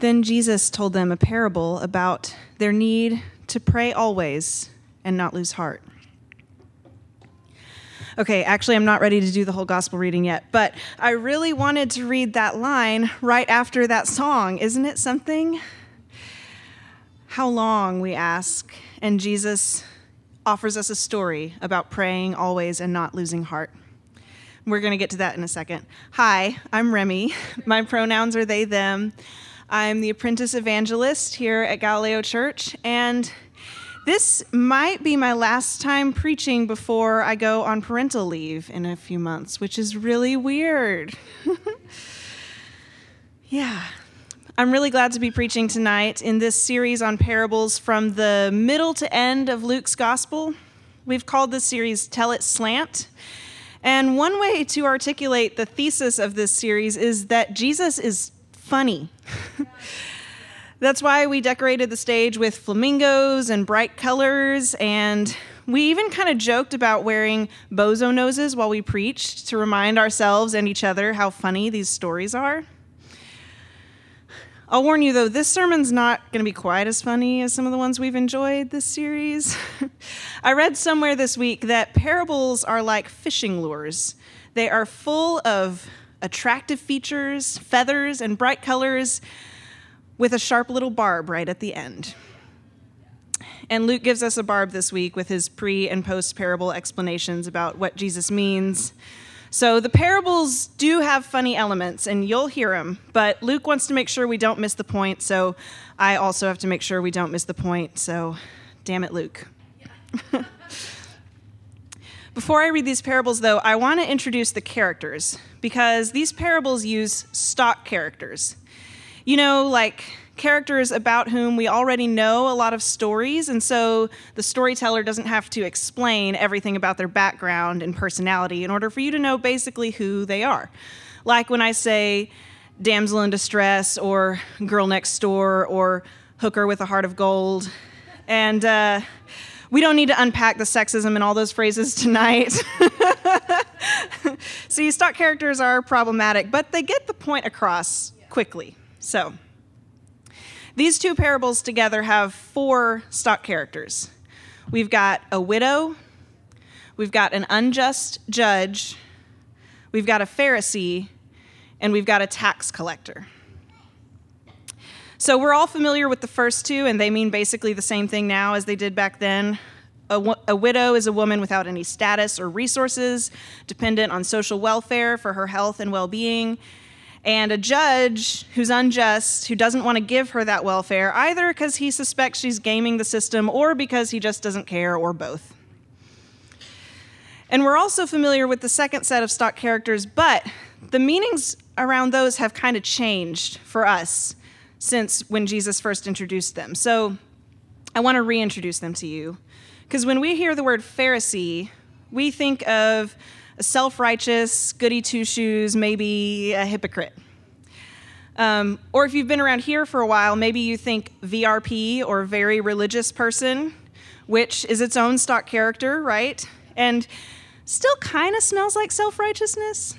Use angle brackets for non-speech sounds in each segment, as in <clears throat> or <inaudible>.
Then Jesus told them a parable about their need to pray always and not lose heart. Okay, actually, I'm not ready to do the whole gospel reading yet, but I really wanted to read that line right after that song. Isn't it something? How long, we ask, and Jesus offers us a story about praying always and not losing heart. We're going to get to that in a second. Hi, I'm Remy. <laughs> My pronouns are they, them. I'm the apprentice evangelist here at Galileo Church, and this might be my last time preaching before I go on parental leave in a few months, which is really weird. <laughs> yeah. I'm really glad to be preaching tonight in this series on parables from the middle to end of Luke's gospel. We've called this series Tell It Slant. And one way to articulate the thesis of this series is that Jesus is funny. <laughs> That's why we decorated the stage with flamingos and bright colors, and we even kind of joked about wearing bozo noses while we preached to remind ourselves and each other how funny these stories are. I'll warn you though, this sermon's not going to be quite as funny as some of the ones we've enjoyed this series. <laughs> I read somewhere this week that parables are like fishing lures, they are full of attractive features, feathers, and bright colors with a sharp little barb right at the end. And Luke gives us a barb this week with his pre and post parable explanations about what Jesus means. So the parables do have funny elements, and you'll hear them, but Luke wants to make sure we don't miss the point, so I also have to make sure we don't miss the point. So, damn it, Luke. <laughs> Before I read these parables, though, I want to introduce the characters because these parables use stock characters. You know, like characters about whom we already know a lot of stories, and so the storyteller doesn't have to explain everything about their background and personality in order for you to know basically who they are. Like when I say damsel in distress, or girl next door, or hooker with a heart of gold. And, uh, we don't need to unpack the sexism in all those phrases tonight. <laughs> See, stock characters are problematic, but they get the point across quickly. So, these two parables together have four stock characters. We've got a widow, we've got an unjust judge, we've got a Pharisee, and we've got a tax collector. So we're all familiar with the first two, and they mean basically the same thing now as they did back then. A, a, widow is a woman without any status or resources, dependent on social welfare for her health and well being. And a judge who's unjust, who doesn't want to give her that welfare, either because he suspects she's gaming the system or because he just doesn't care, or both. And we're also familiar with the second set of stock characters, but the meanings around those have kind of changed for us since when Jesus first introduced them. So I want to reintroduce them to you. Because when we hear the word Pharisee, we think of a self righteous, goody two shoes, maybe a hypocrite. Um, or if you've been around here for a while, maybe you think VRP or very religious person, which is its own stock character, right? And still kind of smells like self righteousness.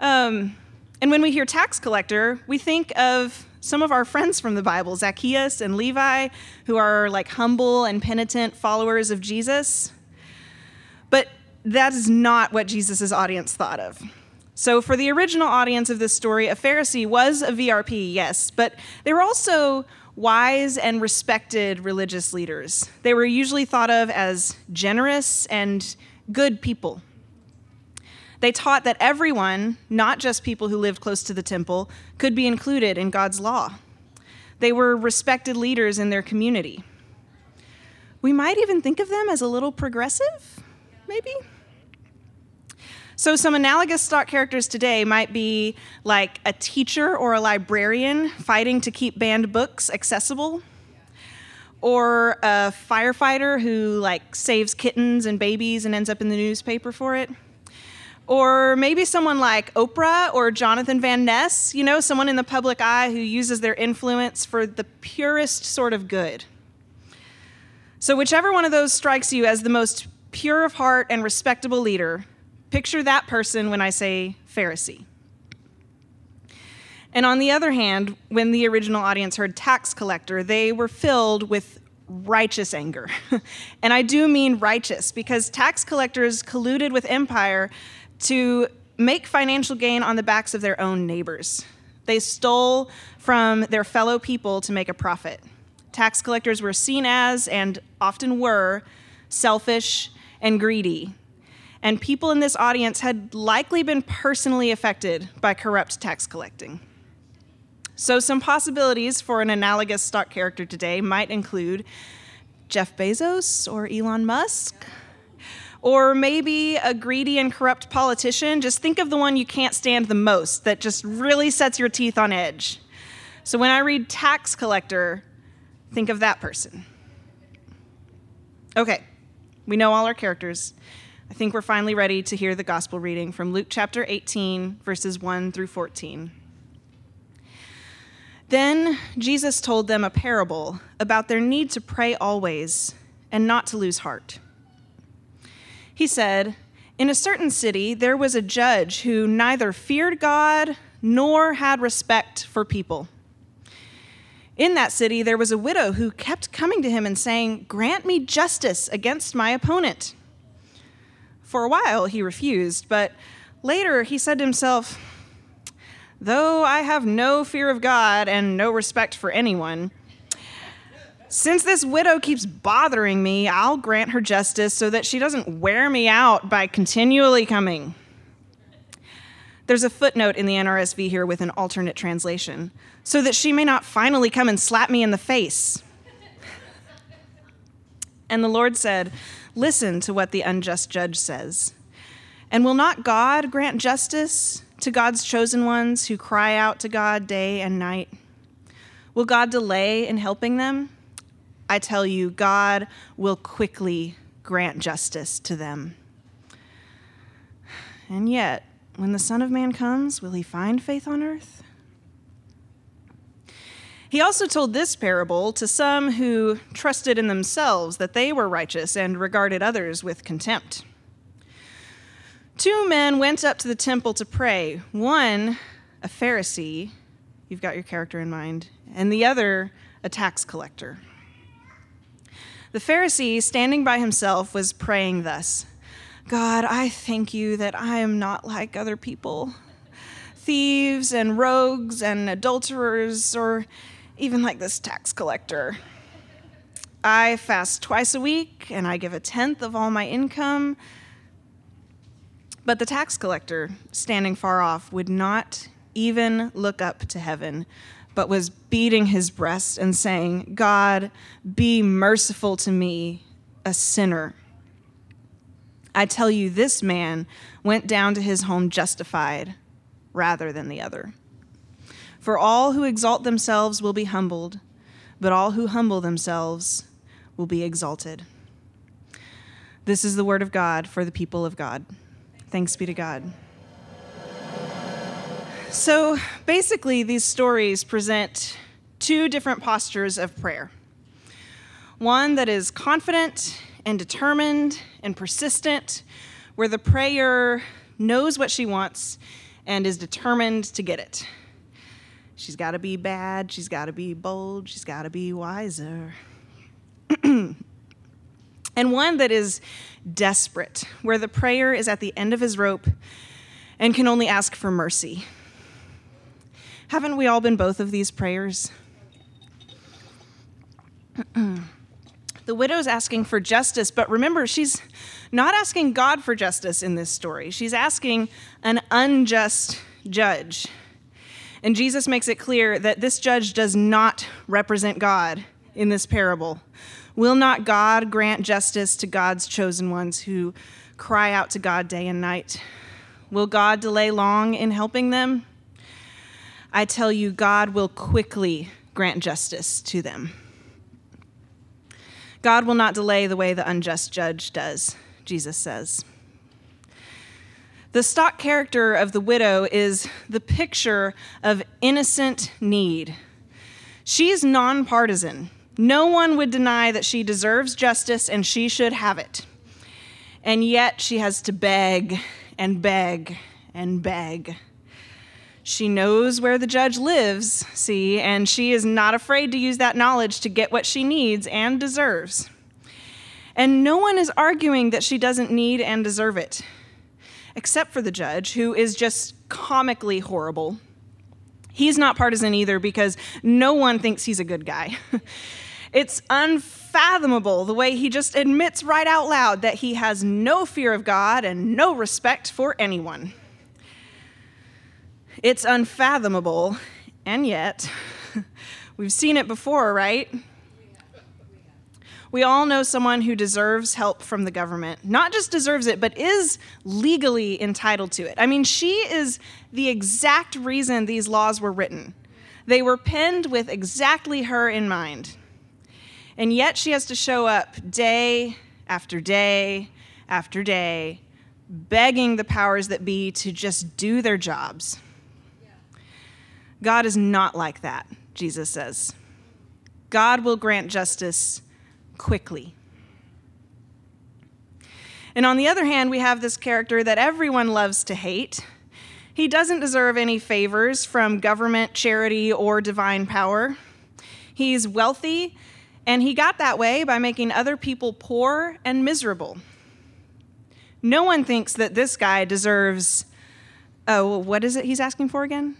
Um, and when we hear tax collector, we think of some of our friends from the Bible, Zacchaeus and Levi, who are like humble and penitent followers of Jesus. But that is not what Jesus' audience thought of. So, for the original audience of this story, a Pharisee was a VRP, yes, but they were also wise and respected religious leaders. They were usually thought of as generous and good people. They taught that everyone, not just people who lived close to the temple, could be included in God's law. They were respected leaders in their community. We might even think of them as a little progressive, maybe? So, some analogous stock characters today might be like a teacher or a librarian fighting to keep banned books accessible, or a firefighter who like saves kittens and babies and ends up in the newspaper for it. Or maybe someone like Oprah or Jonathan Van Ness, you know, someone in the public eye who uses their influence for the purest sort of good. So, whichever one of those strikes you as the most pure of heart and respectable leader, Picture that person when I say Pharisee. And on the other hand, when the original audience heard tax collector, they were filled with righteous anger. <laughs> and I do mean righteous because tax collectors colluded with empire to make financial gain on the backs of their own neighbors. They stole from their fellow people to make a profit. Tax collectors were seen as, and often were, selfish and greedy and people in this audience had likely been personally affected by corrupt tax collecting. So, some possibilities for an analogous stock character today might include Jeff Bezos or Elon Musk, or maybe a greedy and corrupt politician. Just think of the one you can't stand the most that just really sets your teeth on edge. So, when I read tax collector, think of that person. Okay, we know all our characters. I think we're finally ready to hear the gospel reading from Luke chapter 18, verses 1 through 14. Then Jesus told them a parable about their need to pray always and not to lose heart. He said, In a certain city, there was a judge who neither feared God nor had respect for people. In that city, there was a widow who kept coming to him and saying, Grant me justice against my opponent. For a while, he refused, but later he said to himself, Though I have no fear of God and no respect for anyone, since this widow keeps bothering me, I'll grant her justice so that she doesn't wear me out by continually coming. There's a footnote in the NRSV here with an alternate translation, so that she may not finally come and slap me in the face. and the Lord said, Listen to what the unjust judge says. And will not God grant justice to God's chosen ones who cry out to God day and night? Will God delay in helping them? I tell you, God will quickly grant justice to them. And yet, when the Son of Man comes, will he find faith on earth? He also told this parable to some who trusted in themselves that they were righteous and regarded others with contempt. Two men went up to the temple to pray one, a Pharisee, you've got your character in mind, and the other, a tax collector. The Pharisee, standing by himself, was praying thus God, I thank you that I am not like other people, thieves and rogues and adulterers, or even like this tax collector. I fast twice a week and I give a tenth of all my income. But the tax collector, standing far off, would not even look up to heaven, but was beating his breast and saying, God, be merciful to me, a sinner. I tell you, this man went down to his home justified rather than the other. For all who exalt themselves will be humbled, but all who humble themselves will be exalted. This is the word of God for the people of God. Thanks be to God. So basically, these stories present two different postures of prayer one that is confident and determined and persistent, where the prayer knows what she wants and is determined to get it. She's got to be bad. She's got to be bold. She's got to be wiser. <clears throat> and one that is desperate, where the prayer is at the end of his rope and can only ask for mercy. Haven't we all been both of these prayers? <clears throat> the widow's asking for justice, but remember, she's not asking God for justice in this story. She's asking an unjust judge. And Jesus makes it clear that this judge does not represent God in this parable. Will not God grant justice to God's chosen ones who cry out to God day and night? Will God delay long in helping them? I tell you, God will quickly grant justice to them. God will not delay the way the unjust judge does, Jesus says. The stock character of the widow is the picture of innocent need. She's nonpartisan. No one would deny that she deserves justice and she should have it. And yet she has to beg and beg and beg. She knows where the judge lives, see, and she is not afraid to use that knowledge to get what she needs and deserves. And no one is arguing that she doesn't need and deserve it, except for the judge, who is just comically horrible. He's not partisan either because no one thinks he's a good guy. <laughs> it's unfathomable the way he just admits right out loud that he has no fear of God and no respect for anyone. It's unfathomable, and yet, <laughs> we've seen it before, right? We all know someone who deserves help from the government. Not just deserves it, but is legally entitled to it. I mean, she is the exact reason these laws were written. They were penned with exactly her in mind. And yet she has to show up day after day after day, begging the powers that be to just do their jobs. God is not like that, Jesus says. God will grant justice quickly. And on the other hand, we have this character that everyone loves to hate. He doesn't deserve any favors from government, charity, or divine power. He's wealthy, and he got that way by making other people poor and miserable. No one thinks that this guy deserves, oh, what is it he's asking for again?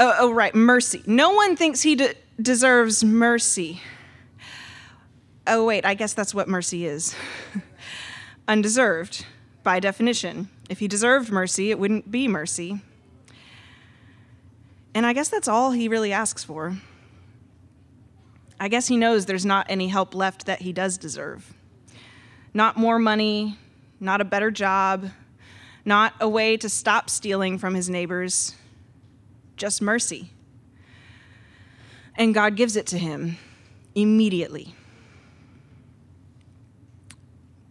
Oh, oh right, mercy. No one thinks he de- deserves mercy. Oh, wait, I guess that's what mercy is <laughs> undeserved, by definition. If he deserved mercy, it wouldn't be mercy. And I guess that's all he really asks for. I guess he knows there's not any help left that he does deserve. Not more money, not a better job, not a way to stop stealing from his neighbors just mercy. And God gives it to him immediately.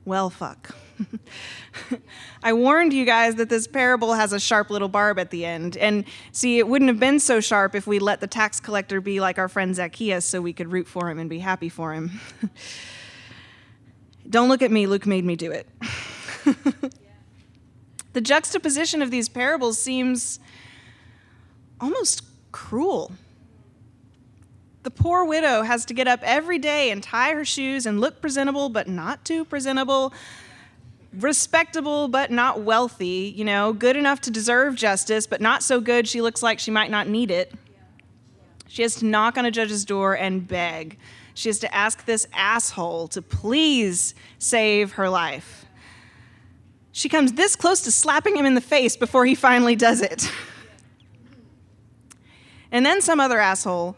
Well, fuck. <laughs> I warned you guys that this parable has a sharp little barb at the end. And see, it wouldn't have been so sharp if we let the tax collector be like our friend Zacchaeus so we could root for him and be happy for him. <laughs> Don't look at me, Luke made me do it. <laughs> the juxtaposition of these parables seems almost cruel. The poor widow has to get up every day and tie her shoes and look presentable, but not too presentable, respectable, but not wealthy, you know, good enough to deserve justice, but not so good she looks like she might not need it. She has to knock on a judge's door and beg. She has to ask this asshole to please save her life. She comes this close to slapping him in the face before he finally does it. <laughs> And then some other asshole.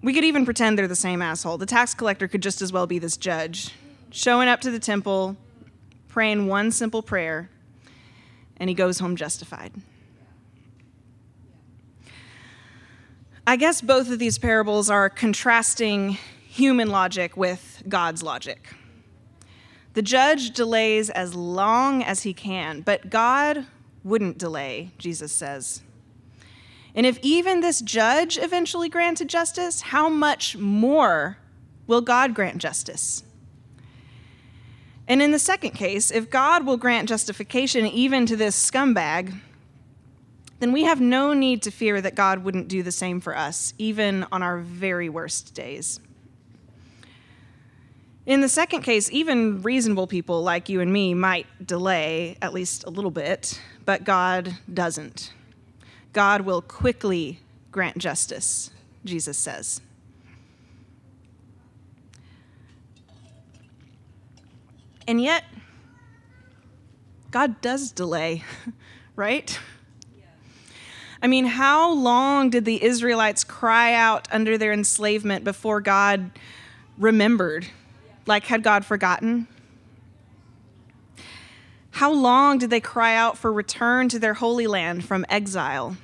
We could even pretend they're the same asshole. The tax collector could just as well be this judge, showing up to the temple, praying one simple prayer, and he goes home justified. I guess both of these parables are contrasting human logic with God's logic. The judge delays as long as he can, but God wouldn't delay, Jesus says. And if even this judge eventually granted justice, how much more will God grant justice? And in the second case, if God will grant justification even to this scumbag, then we have no need to fear that God wouldn't do the same for us, even on our very worst days. In the second case, even reasonable people like you and me might delay at least a little bit, but God doesn't. God will quickly grant justice, Jesus says. And yet, God does delay, <laughs> right? I mean, how long did the Israelites cry out under their enslavement before God remembered? Like, had God forgotten? How long did they cry out for return to their holy land from exile?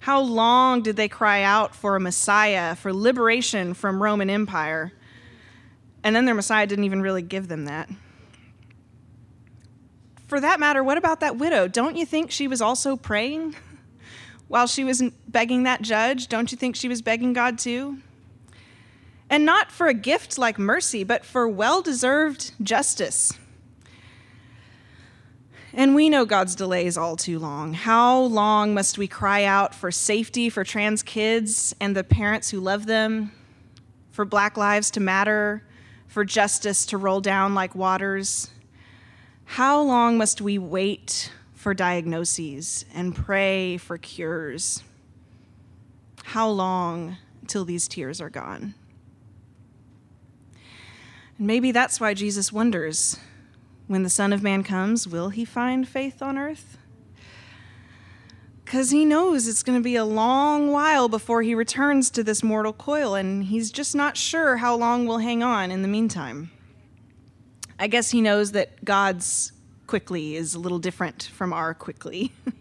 How long did they cry out for a Messiah, for liberation from Roman Empire? And then their Messiah didn't even really give them that. For that matter, what about that widow? Don't you think she was also praying <laughs> while she was begging that judge? Don't you think she was begging God too? And not for a gift like mercy, but for well deserved justice. And we know God's delays all too long. How long must we cry out for safety for trans kids and the parents who love them, for Black lives to matter, for justice to roll down like waters? How long must we wait for diagnoses and pray for cures? How long till these tears are gone? And maybe that's why Jesus wonders when the Son of Man comes, will he find faith on earth? Because he knows it's going to be a long while before he returns to this mortal coil, and he's just not sure how long we'll hang on in the meantime. I guess he knows that God's quickly is a little different from our quickly. <laughs>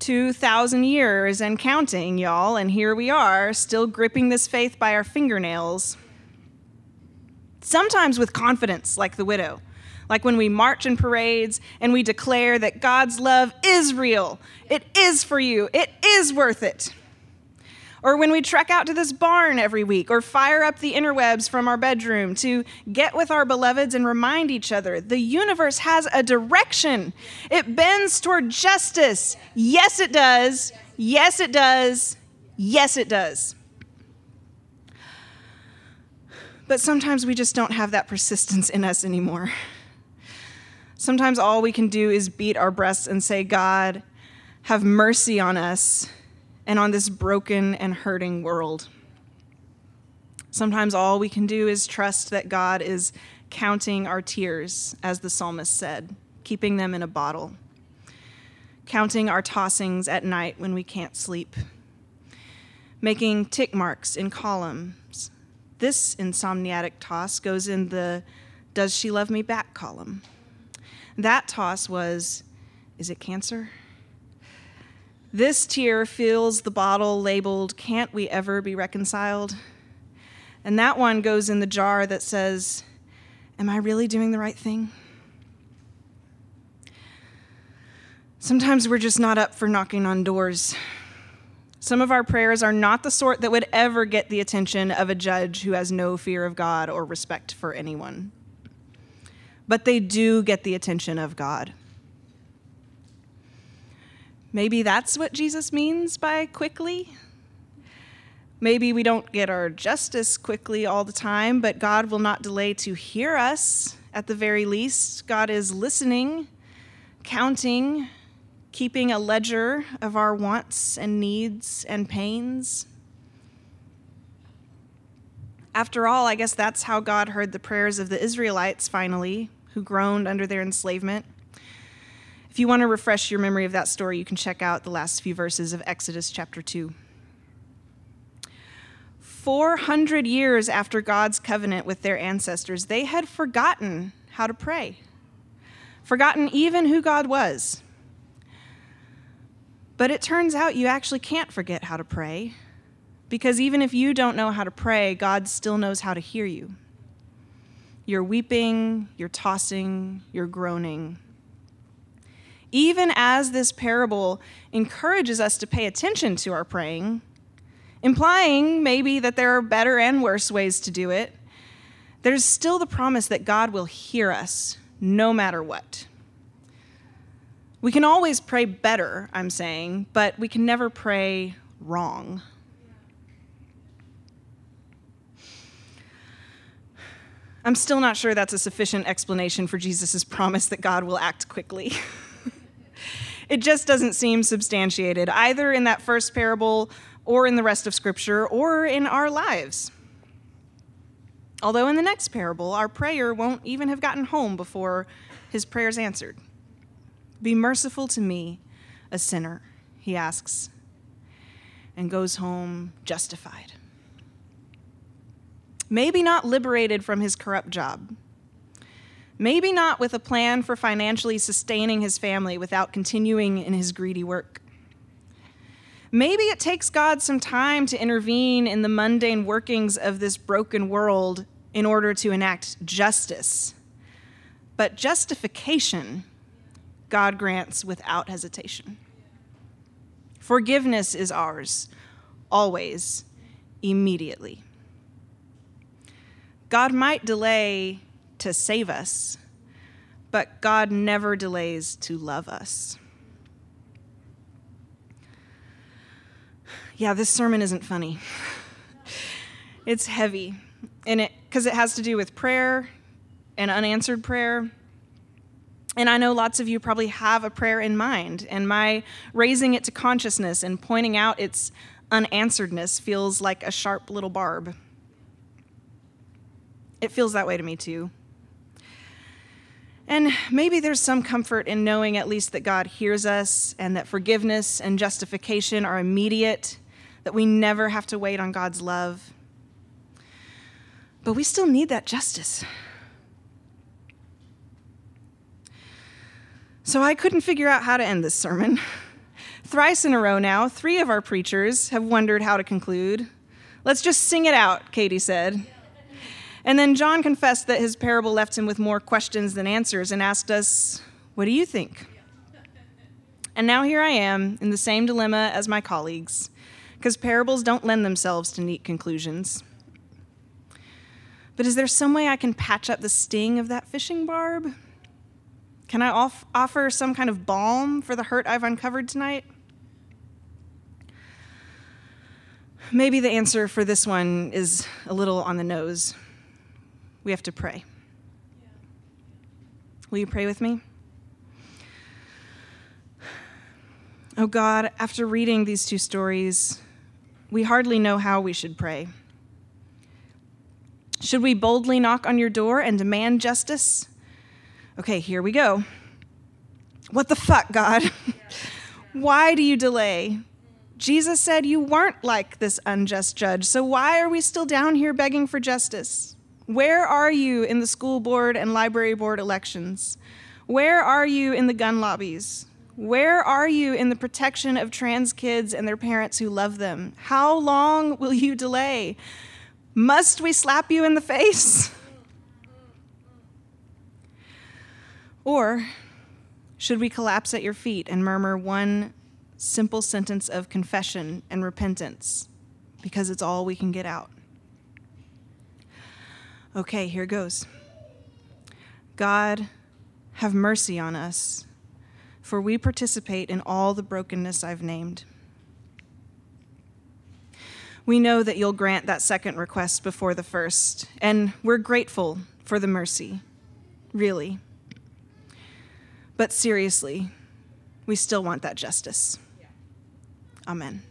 2,000 years and counting, y'all, and here we are, still gripping this faith by our fingernails sometimes with confidence, like the widow. Like when we march in parades and we declare that God's love is real, it is for you, it is worth it. Or when we trek out to this barn every week or fire up the interwebs from our bedroom to get with our beloveds and remind each other the universe has a direction. It bends toward justice. Yes, it does. Yes, it does. Yes, it does. But sometimes we just don't have that persistence in us anymore. Sometimes all we can do is beat our breasts and say, God, have mercy on us and on this broken and hurting world. Sometimes all we can do is trust that God is counting our tears, as the psalmist said, keeping them in a bottle, counting our tossings at night when we can't sleep, making tick marks in columns this insomniatic toss goes in the Does She Love Me Back column. That toss was Is it cancer? This tear fills the bottle labeled Can't We Ever Be Reconciled? And that one goes in the jar that says, Am I really doing the right thing? Sometimes we're just not up for knocking on doors. Some of our prayers are not the sort that would ever get the attention of a judge who has no fear of God or respect for anyone. But they do get the attention of God. Maybe that's what Jesus means by quickly. Maybe we don't get our justice quickly all the time, but God will not delay to hear us at the very least. God is listening, counting, keeping a ledger of our wants and needs and pains. After all, I guess that's how God heard the prayers of the Israelites finally, who groaned under their enslavement. If you want to refresh your memory of that story, you can check out the last few verses of Exodus chapter 2. 400 years after God's covenant with their ancestors, they had forgotten how to pray, forgotten even who God was. But it turns out you actually can't forget how to pray because even if you don't know how to pray, God still knows how to hear you. You're weeping, you're tossing, you're groaning. Even as this parable encourages us to pay attention to our praying, implying maybe that there are better and worse ways to do it, there's still the promise that God will hear us no matter what. We can always pray better, I'm saying, but we can never pray wrong. I'm still not sure that's a sufficient explanation for Jesus' promise that God will act quickly. <laughs> it just doesn't seem substantiated, either in that first parable or in the rest of Scripture or in our lives. Although in the next parable, our prayer won't even have gotten home before his prayer's answered. Be merciful to me, a sinner, he asks, and goes home justified. Maybe not liberated from his corrupt job, Maybe not with a plan for financially sustaining his family without continuing in his greedy work. Maybe it takes God some time to intervene in the mundane workings of this broken world in order to enact justice. But justification, God grants without hesitation. Forgiveness is ours, always, immediately. God might delay to save us, but God never delays to love us. Yeah, this sermon isn't funny. it's heavy, and it because it has to do with prayer and unanswered prayer. And I know lots of you probably have a prayer in mind, and my raising it to consciousness and pointing out its unansweredness feels like a sharp little barb. It feels that way to me too. And maybe there's some comfort in knowing at least that God hears us and that forgiveness and justification are immediate, that we never have to wait on God's love. But we still need that justice. So I couldn't figure out how to end this sermon. <laughs> Thrice in a row now, three of our preachers have wondered how to conclude. Let's just sing it out, Katie said. And then John confessed that his parable left him with more questions than answers and asked us, What do you think? And now here I am in the same dilemma as my colleagues, because parables don't lend themselves to neat conclusions. But is there some way I can patch up the sting of that fishing barb? Can I off- offer some kind of balm for the hurt I've uncovered tonight? Maybe the answer for this one is a little on the nose we have to pray. Will you pray with me? Oh God, after reading these two stories, we hardly know how we should pray. Should we boldly knock on your door and demand justice? Okay, here we go. What the fuck, God? <laughs> why do you delay? Jesus said you weren't like this unjust judge, so why are we still down here begging for justice? Where are you in the school board and library board elections? Where are you in the gun lobbies? Where are you in the protection of trans kids and their parents who love them? How long will you delay? Must we slap you in the face? <laughs> Or should we collapse at your feet and murmur one simple sentence of confession and repentance because it's all we can get out? Okay, here goes. God, have mercy on us, for we participate in all the brokenness I've named. We know that you'll grant that second request before the first, and we're grateful for the mercy, really. But seriously, we still want that justice. Amen.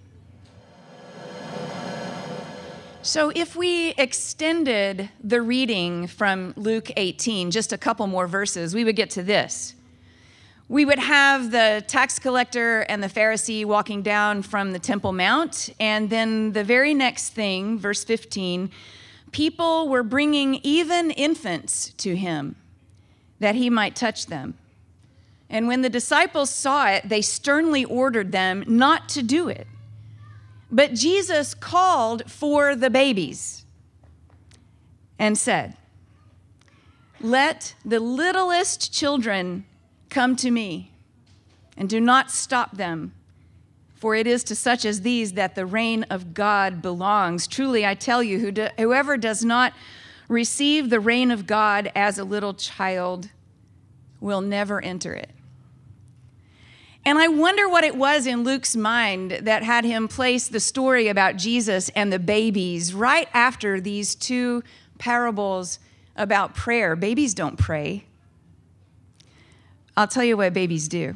So, if we extended the reading from Luke 18, just a couple more verses, we would get to this. We would have the tax collector and the Pharisee walking down from the Temple Mount. And then the very next thing, verse 15, people were bringing even infants to him that he might touch them. And when the disciples saw it, they sternly ordered them not to do it. But Jesus called for the babies and said, Let the littlest children come to me, and do not stop them, for it is to such as these that the reign of God belongs. Truly, I tell you, whoever does not receive the reign of God as a little child will never enter it. And I wonder what it was in Luke's mind that had him place the story about Jesus and the babies right after these two parables about prayer. Babies don't pray. I'll tell you what babies do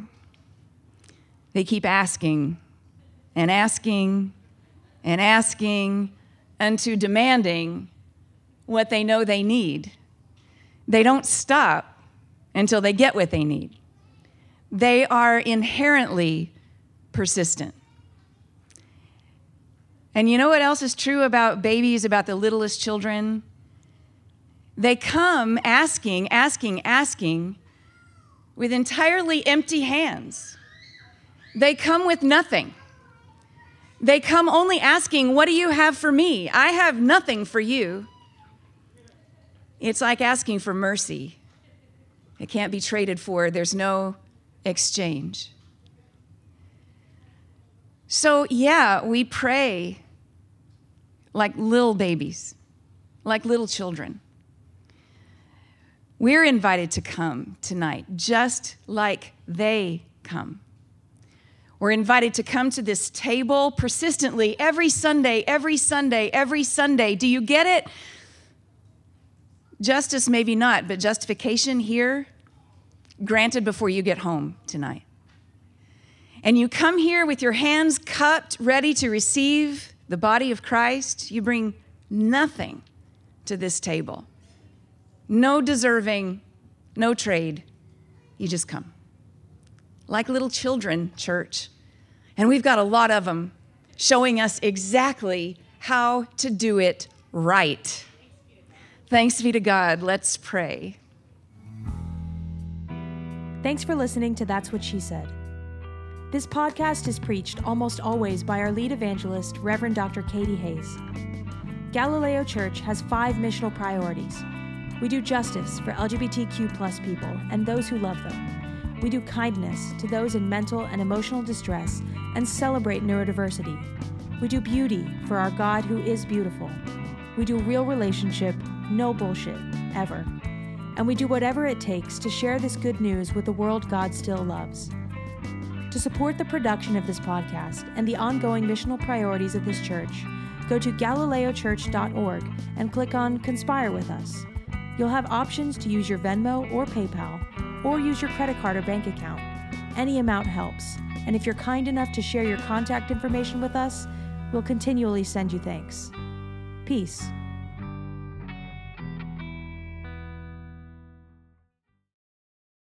they keep asking and asking and asking unto demanding what they know they need. They don't stop until they get what they need they are inherently persistent. And you know what else is true about babies, about the littlest children? They come asking, asking, asking with entirely empty hands. They come with nothing. They come only asking, What do you have for me? I have nothing for you. It's like asking for mercy. It can't be traded for, there's no exchange. So, yeah, we pray like little babies, like little children. We're invited to come tonight, just like they come. We're invited to come to this table persistently every Sunday, every Sunday, every Sunday. Do you get it? Justice, maybe not, but justification here, granted before you get home tonight. And you come here with your hands cupped, ready to receive the body of Christ. You bring nothing to this table. No deserving, no trade. You just come. Like little children, church. And we've got a lot of them showing us exactly how to do it right. Thanks be to God. Let's pray. Thanks for listening to That's What She Said. This podcast is preached almost always by our lead evangelist, Reverend Dr. Katie Hays. Galileo Church has five missional priorities. We do justice for LGBTQ plus people and those who love them. We do kindness to those in mental and emotional distress and celebrate neurodiversity. We do beauty for our God who is beautiful. We do real relationship, no bullshit, ever. And we do whatever it takes to share this good news with the world God still loves. To support the production of this podcast and the ongoing missional priorities of this church, go to galileochurch.org and click on Conspire with Us. You'll have options to use your Venmo or PayPal, or use your credit card or bank account. Any amount helps, and if you're kind enough to share your contact information with us, we'll continually send you thanks. Peace.